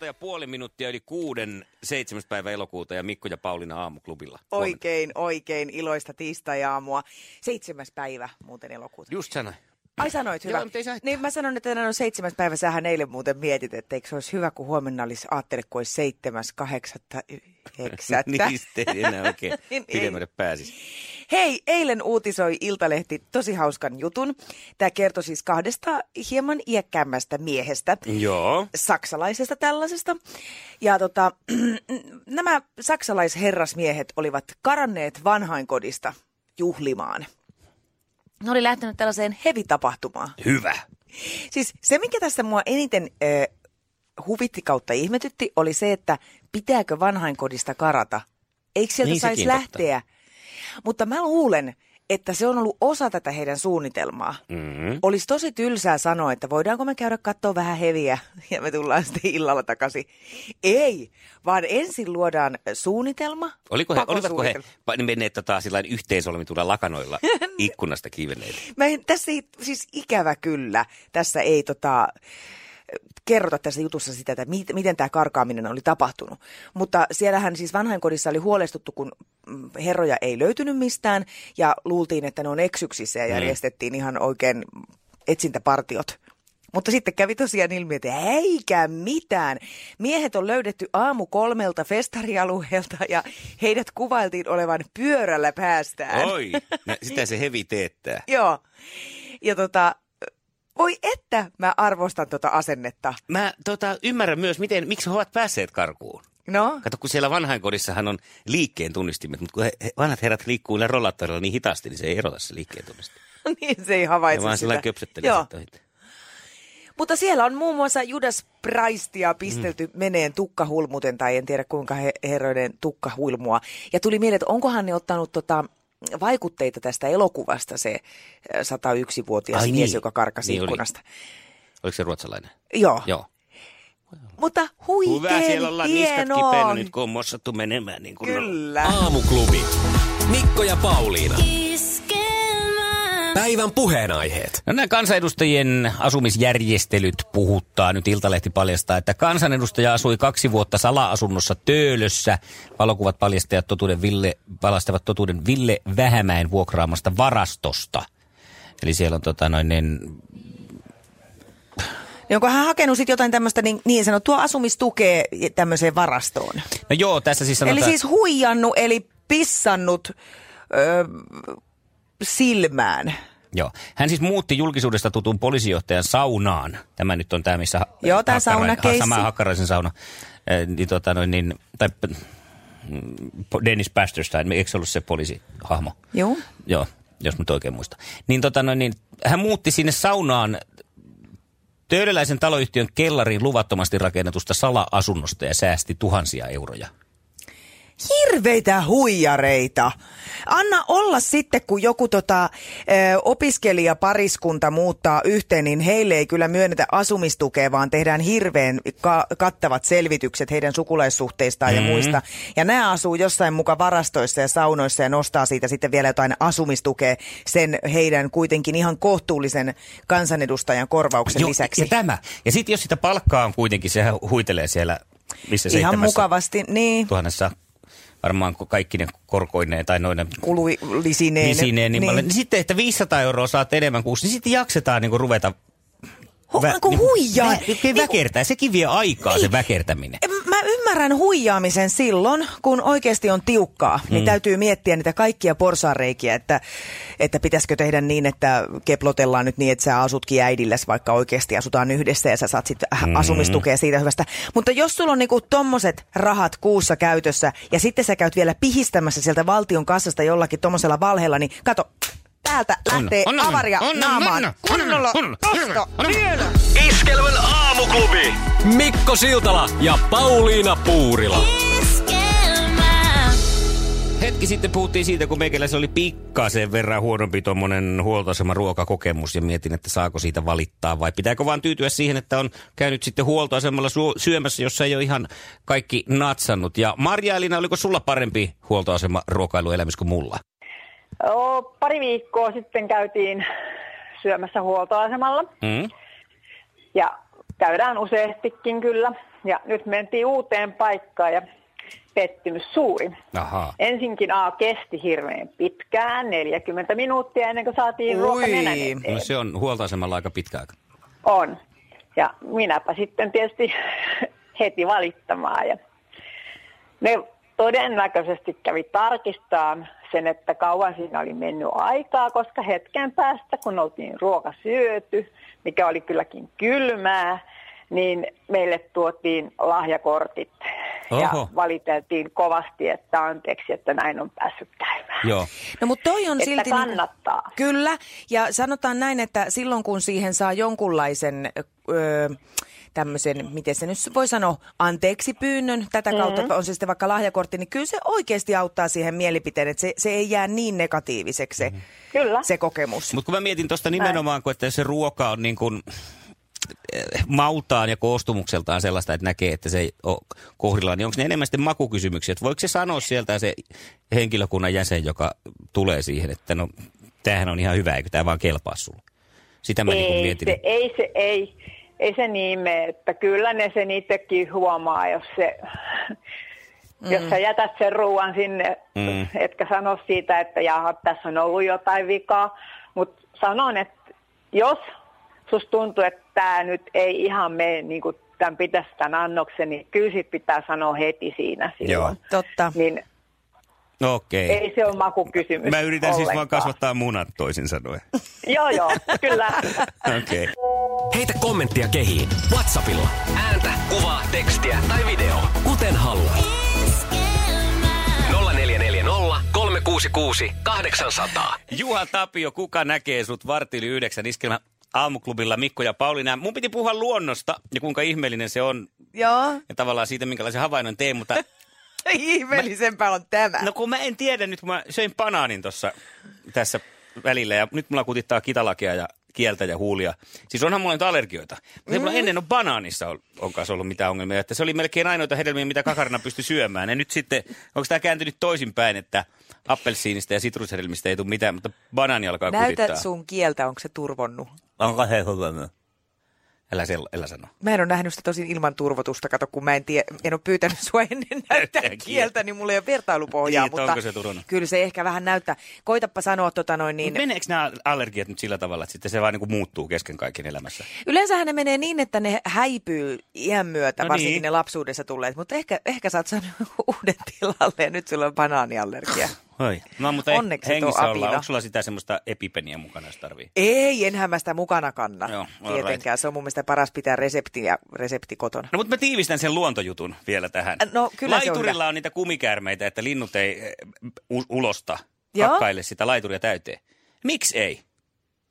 16 ja puoli minuuttia yli kuuden 7. päivä elokuuta ja Mikko ja Pauliina aamuklubilla. Oikein, oikein iloista tiistai-aamua. Seitsemäs päivä muuten elokuuta. Just sanoin. Ai sanoit hyvä. Joo, mutta ei niin mä sanon, että tänään on seitsemäs päivä. Sähän eilen muuten mietit, että eikö se olisi hyvä, kun huomenna olisi, aattele, kun olisi seitsemäs, kahdeksatta, yhdeksättä. niin, sitten ei enää oikein Niin, ei. pidemmälle pääsisi. Hei, eilen uutisoi Iltalehti tosi hauskan jutun. Tämä kertoi siis kahdesta hieman iäkkäämmästä miehestä. Joo. saksalaisesta tällaisesta. Ja tota, nämä saksalaisherrasmiehet olivat karanneet vanhainkodista juhlimaan. Ne oli lähtenyt tällaiseen hevitapahtumaan. Hyvä. Siis se, mikä tässä mua eniten äh, huvitti kautta ihmetytti, oli se, että pitääkö vanhainkodista karata. Eikö sieltä Niin, saisi sekin totta. Mutta mä luulen, että se on ollut osa tätä heidän suunnitelmaa. Mm-hmm. Olisi tosi tylsää sanoa, että voidaanko me käydä katsoa vähän heviä ja me tullaan sitten illalla takaisin. Ei, vaan ensin luodaan suunnitelma. Oliko he, olivatko he pa- menneet tota, sillain yhteensolmituilla lakanoilla ikkunasta kiivenneet? Mä en, tässä ei, siis ikävä kyllä, tässä ei tota, kerrota tässä jutussa sitä, että mit, miten tämä karkaaminen oli tapahtunut. Mutta siellähän siis vanhainkodissa oli huolestuttu, kun mm, herroja ei löytynyt mistään ja luultiin, että ne on eksyksissä ja järjestettiin ihan oikein etsintäpartiot. Mutta sitten kävi tosiaan ilmi, että eikä mitään. Miehet on löydetty aamu kolmelta festarialueelta ja heidät kuvailtiin olevan pyörällä päästään. Oi, sitä se hevi teettää. Joo. Ja tota, voi että mä arvostan tota asennetta. Mä tota, ymmärrän myös, miten, miksi he ovat päässeet karkuun. No, Kato, kun siellä vanhainkodissahan on liikkeen tunnistimet, mutta kun he, he, vanhat herrat liikkuu niillä rollattorilla niin hitaasti, niin se ei erota se liikkeen tunnistin. niin se ei Ja havaitse vaan sitä. köpsöttelee Joo. sitten. Mutta siellä on muun muassa Judas Praistia pistelty mm. meneen tukkahulmuten, tai en tiedä kuinka he, herroiden tukkahulmua. Ja tuli mieleen, että onkohan ne ottanut tota, vaikutteita tästä elokuvasta, se äh, 101-vuotias Ai mies, niin. joka karkasi Niin oli. ikkunasta. Oliko se ruotsalainen? Joo. Joo. Mutta huikein Hyvä, siellä ollaan niskat kipeänä nyt, kun on mossattu menemään niin kuin Kyllä. Aamuklubi. Mikko ja Pauliina. Päivän puheenaiheet. No nämä kansanedustajien asumisjärjestelyt puhuttaa. Nyt Iltalehti paljastaa, että kansanedustaja asui kaksi vuotta sala-asunnossa Töölössä. Valokuvat paljastajat totuuden Ville, palastavat totuuden Ville Vähämäen vuokraamasta varastosta. Eli siellä on tota noin, niin, Niin onko hän hakenut sitten jotain tämmöistä niin, niin sanottua asumistukea tämmöiseen varastoon? no joo, tässä siis sanotaan... Eli siis huijannut, eli pissannut öö, silmään. Joo. Hän siis muutti julkisuudesta tutun poliisijohtajan saunaan. Tämä nyt on tämä, missä... ha- Joo, tää Hakkara- saunakeissi. Sama Hakkaraisen sauna. Eh, niin, tota, noin, niin, tai mm, Dennis Pasterstein, eikö se ollut se poliisihahmo? Joo. Joo, jos nyt oikein muista. Niin, tota, noin, niin hän muutti sinne saunaan Töölöläisen taloyhtiön kellariin luvattomasti rakennetusta sala-asunnosta ja säästi tuhansia euroja. Hirveitä huijareita. Anna olla sitten, kun joku tota, opiskelijapariskunta muuttaa yhteen, niin heille ei kyllä myönnetä asumistukea, vaan tehdään hirveän ka- kattavat selvitykset heidän sukulaissuhteistaan ja muista. Ja nämä asuu jossain muka varastoissa ja saunoissa ja nostaa siitä sitten vielä jotain asumistukea sen heidän kuitenkin ihan kohtuullisen kansanedustajan korvauksen lisäksi. Ja tämä. Ja sitten jos sitä palkkaa on kuitenkin, sehän huitelee siellä, missä Ihan mukavasti, niin. tuhannessa varmaan kaikki ne korkoineen tai noinen Kululisineen. lisineen, niin, niin. niin sitten, että 500 euroa saat enemmän kuussa, niin sitten jaksetaan niin ruveta Hu- niin huijaa. Vä, niin, väkertää, sekin vie aikaa se väkertäminen. Ymmärrän huijaamisen silloin, kun oikeasti on tiukkaa. Niin täytyy miettiä niitä kaikkia porsareikiä, että, että pitäisikö tehdä niin, että keplotellaan nyt niin, että sä asutkin äidilläs, vaikka oikeasti asutaan yhdessä ja sä saat sitten mm. asumistukea siitä hyvästä. Mutta jos sulla on niinku tommoset rahat kuussa käytössä ja sitten sä käyt vielä pihistämässä sieltä valtion kassasta jollakin tommosella valheella, niin kato, täältä lähtee anna mennä, avaria anna naamaan. Kunnolla anna anna mennä. Vielä. Iskelmän aamuklubi. Mikko Siltala ja Pauliina Puurila. Hetki sitten puhuttiin siitä, kun meikäläisellä oli pikkasen verran huonompi tuommoinen huoltoasema ruokakokemus ja mietin, että saako siitä valittaa vai pitääkö vaan tyytyä siihen, että on käynyt sitten huoltoasemalla syömässä, jossa ei ole ihan kaikki natsannut. Ja Marja Elina, oliko sulla parempi huoltoasema ruokailuelämys kuin mulla? Oo, pari viikkoa sitten käytiin syömässä huoltoasemalla Mm? ja käydään useastikin kyllä. Ja nyt mentiin uuteen paikkaan ja pettymys suuri. Ahaa. Ensinkin A kesti hirveän pitkään, 40 minuuttia ennen kuin saatiin Ui. ruoka nenän eteen. No se on huoltoasemalla aika pitkä aika. On. Ja minäpä sitten tietysti heti valittamaan. Ja ne todennäköisesti kävi tarkistaan sen, että kauan siinä oli mennyt aikaa, koska hetken päästä, kun oltiin ruoka syöty, mikä oli kylläkin kylmää, niin meille tuotiin lahjakortit. Oho. Ja valiteltiin kovasti, että anteeksi, että näin on päässyt käymään. Joo. No mutta toi on Että silti... niinku- kannattaa. Kyllä, ja sanotaan näin, että silloin kun siihen saa jonkunlaisen... Öö, tämmöisen, miten se nyt voi sanoa, anteeksi pyynnön tätä kautta, mm-hmm. on se sitten vaikka lahjakortti, niin kyllä se oikeasti auttaa siihen mielipiteen, että se, se ei jää niin negatiiviseksi se, Kyllä. se kokemus. Mutta kun mä mietin tuosta nimenomaan, kun että se ruoka on niin kuin eh, maultaan ja koostumukseltaan sellaista, että näkee, että se ei ole kohdillaan, niin onko ne enemmän sitten makukysymyksiä? Että voiko se sanoa sieltä se henkilökunnan jäsen, joka tulee siihen, että no tämähän on ihan hyvä, eikö tämä vaan kelpaa sulle? Sitä mä niin ei, mietin. se, ei se, ei, ei se niin mene, että kyllä ne sen itsekin huomaa, jos se, mm. jos sä jätät sen ruoan sinne, Mm. etkä sano siitä, että jaha, tässä on ollut jotain vikaa, mutta sanon, että jos susta tuntuu, että tämä nyt ei ihan mene niin kuin tämän pitäisi tämän annoksen, niin kyllä sit pitää sanoa heti siinä silloin. Totta. Niin No okei. ei se ole makukysymys Mä yritän siis vaan ollenkaan. kasvattaa munat toisin sanoen. Joo, joo, kyllä. Okei. Okay. Heitä kommenttia kehiin. Whatsappilla. Ääntä, kuvaa, tekstiä tai video. Kuten haluat. 0440 366 800. Juha Tapio, kuka näkee sut vartili yhdeksän iskelmä aamuklubilla Mikko ja Pauliina. Mun piti puhua luonnosta ja kuinka ihmeellinen se on Joo, ja tavallaan siitä, minkälaisen havainnon teen, mutta ihmeellisempää on tämä. no kun mä en tiedä nyt, kun mä söin banaanin tuossa tässä välillä ja nyt mulla kutittaa kitalakia ja kieltä ja huulia. Siis onhan mulla nyt allergioita. Mutta mm. mulla ennen on banaanissa on, on kanssa ollut mitään ongelmia. Että se oli melkein ainoita hedelmiä, mitä kakarina pystyi syömään. Ja nyt sitten, onko tämä kääntynyt toisinpäin, että appelsiinista ja sitrushedelmistä ei tule mitään, mutta banaani alkaa Näytä kutittaa. sun kieltä, onko se turvonnut. Onko se hyvä? Älä, sel, älä sano. Mä en ole nähnyt sitä tosin ilman turvotusta, kato kun mä en, tie, en ole pyytänyt sua ennen näyttää kieltä. kieltä, niin mulla ei ole vertailupohjaa. Niin, mutta se? Kyllä se ehkä vähän näyttää. Koitappa sanoa tota noin niin. Niin. Meneekö nämä allergiat nyt sillä tavalla, että sitten se vaan niin kuin muuttuu kesken kaiken elämässä? Yleensähän ne menee niin, että ne häipyy iän myötä, No varsinkin niin. ne lapsuudessa tulleet. Mutta ehkä, ehkä sä oot saanut uuden tilalle ja nyt sulla on banaaniallergia. Oi. No mutta Onneksi hengissä tuo ollaan. apina. Onko sulla sitä semmoista epipeniä mukana, jos tarvii? Ei, enhän mä sitä mukana kanna. Joo, Tietenkään, se on mun mielestä paras pitää resepti ja resepti kotona. No mutta mä tiivistän sen luontojutun vielä tähän. No, kyllä se on Laiturilla hyvä. on, niitä kumikäärmeitä, että linnut ei eh, u- ulosta Joo. kakkaile sitä laituria täyteen. Miksi ei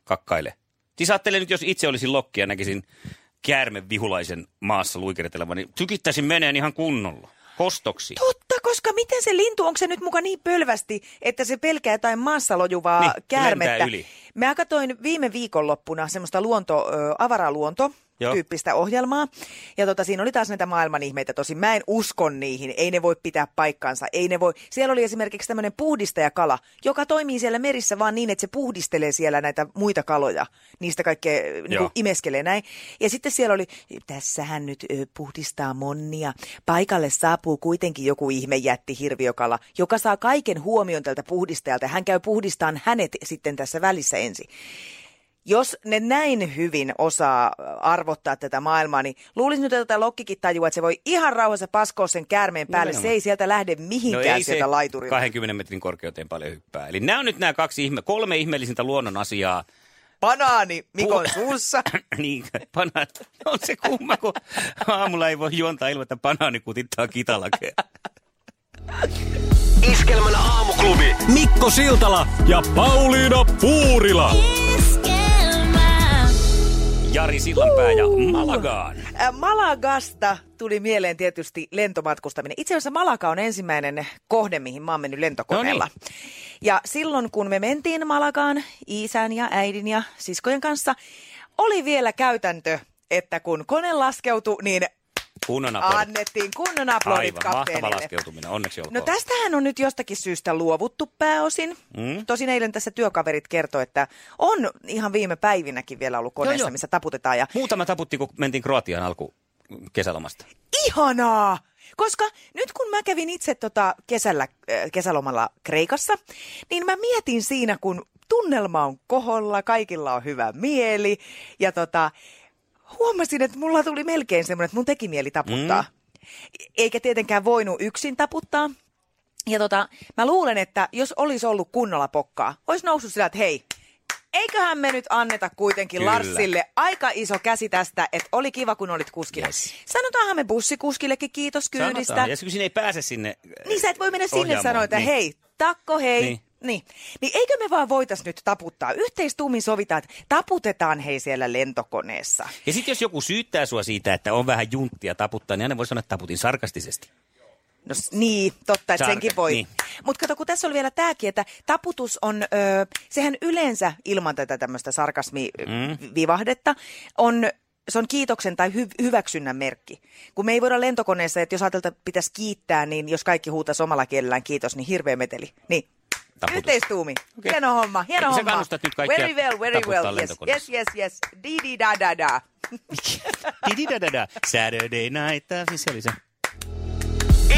kakkaile? Siis ajattelen nyt, jos itse olisin lokki ja näkisin käärmevihulaisen maassa luikeretelevan, niin tykittäisin meneen ihan kunnolla. Kostoksi. Totta, koska miten se lintu, onko se nyt muka niin pölvästi, että se pelkää jotain maassa lojuvaa Niin, käärmettä? Mä katsoin viime viikonloppuna semmoista luonto, ö, avaraluonto, Joo. tyyppistä ohjelmaa. Ja tota, siinä oli taas näitä maailman ihmeitä. Tosin mä en usko niihin. Ei ne voi pitää paikkansa. Ei ne voi. Siellä oli esimerkiksi tämmöinen puhdistajakala, joka toimii siellä merissä vaan niin, että se puhdistelee siellä näitä muita kaloja. Niistä kaikkea niin imeskelee näin. Ja sitten siellä oli, tässähän nyt ö, puhdistaa monnia. Paikalle saapuu kuitenkin joku ihme jätti hirviökala, joka saa kaiken huomion tältä puhdistajalta. Hän käy puhdistaan hänet sitten tässä välissä ensin. Jos ne näin hyvin osaa arvottaa tätä maailmaa, niin luulisin nyt, että tätä lokkikin tajua, että se voi ihan rauhassa paskoa sen käärmeen päälle. Nimenomaan. Se ei sieltä lähde No mihinkään ei se sieltä laiturilta. 20 metrin korkeuteen paljon hyppää. Eli nämä on nyt nämä kaksi ihme, kolme ihmeellisintä luonnon asiaa. Banaani Mikon Pu- suussa. niin, banaani. On se kumma, kun aamulla ei voi juontaa ilman, että banaani kutittaa kitalakea. Iskelmän aamuklubi. Mikko Siltala ja Pauliina Puurila. Jari Sillanpää ja Malagaan. Malagasta tuli mieleen tietysti lentomatkustaminen. Itse asiassa Malaga on ensimmäinen kohde, mihin mä oon mennyt lentokoneella. No Ja silloin, kun me mentiin Malagaan isän ja äidin ja siskojen kanssa, oli vielä käytäntö, että kun kone laskeutui, niin Kunnon aplodit. annettiin kunnon aplodit Aivan, mahtava laskeutuminen. Onneksi olkoon. No tästähän on nyt jostakin syystä luovuttu pääosin. Mm. Tosin eilen tässä työkaverit kertoi, että on ihan viime päivinäkin vielä ollut koneessa, Joo, joo. missä taputetaan. Ja Muutama taputti, kun mentiin Kroatiaan alku kesälomasta. ihanaa! Koska nyt kun mä kävin itse tota kesällä, äh, kesälomalla Kreikassa, niin mä mietin siinä, kun tunnelma on koholla, kaikilla on hyvä mieli ja tota, huomasin, että mulla tuli melkein semmoinen, että mun teki mieli taputtaa. Eikä tietenkään voinut yksin taputtaa. Ja tota, mä luulen, että jos olisi ollut kunnolla pokkaa, olisi noussut sillä, että hei, eiköhän me nyt anneta kuitenkin Kyllä. Larsille aika iso käsi tästä, että oli kiva, kun olit kuskina. Yes. Sanotaanhan me bussikuskillekin kiitos kyydistä. Sanotaan. Ja kun sinne ei pääse sinne Niin sä et voi mennä sinne sanoa, että Niin. hei, takko hei. Niin. Niin. niin eikö me vaan voitais nyt taputtaa? Yhteistuumin sovitaan, että taputetaan hei siellä lentokoneessa. Ja sitten jos joku syyttää sua siitä, että on vähän junttia taputtaa, niin aina voi sanoa, että taputin sarkastisesti. No niin, totta, että Sarka- senkin voi. niin. Mutta kato, kun tässä oli vielä tämäkin, että taputus on, ö, sehän yleensä ilman tätä tämmöistä sarkasmivivahdetta on se on kiitoksen tai hy- hyväksynnän merkki. Kun me ei voida lentokoneessa, että jos ajatelta että pitäisi kiittää, niin jos kaikki huutaisi omalla kielellään kiitos, niin hirveä meteli. Niin, Taputus. yhteistuumi. Okei. Hieno homma, hieno sä homma. kannustat nyt kaikkia Very well, very well. Yes, yes, yes, yes. Di di da da da. Dididadada. Saturday night. Tää Siis se oli se.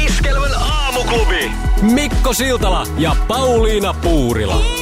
Iskelmän aamuklubi. Mikko Siltala ja Pauliina Puurila.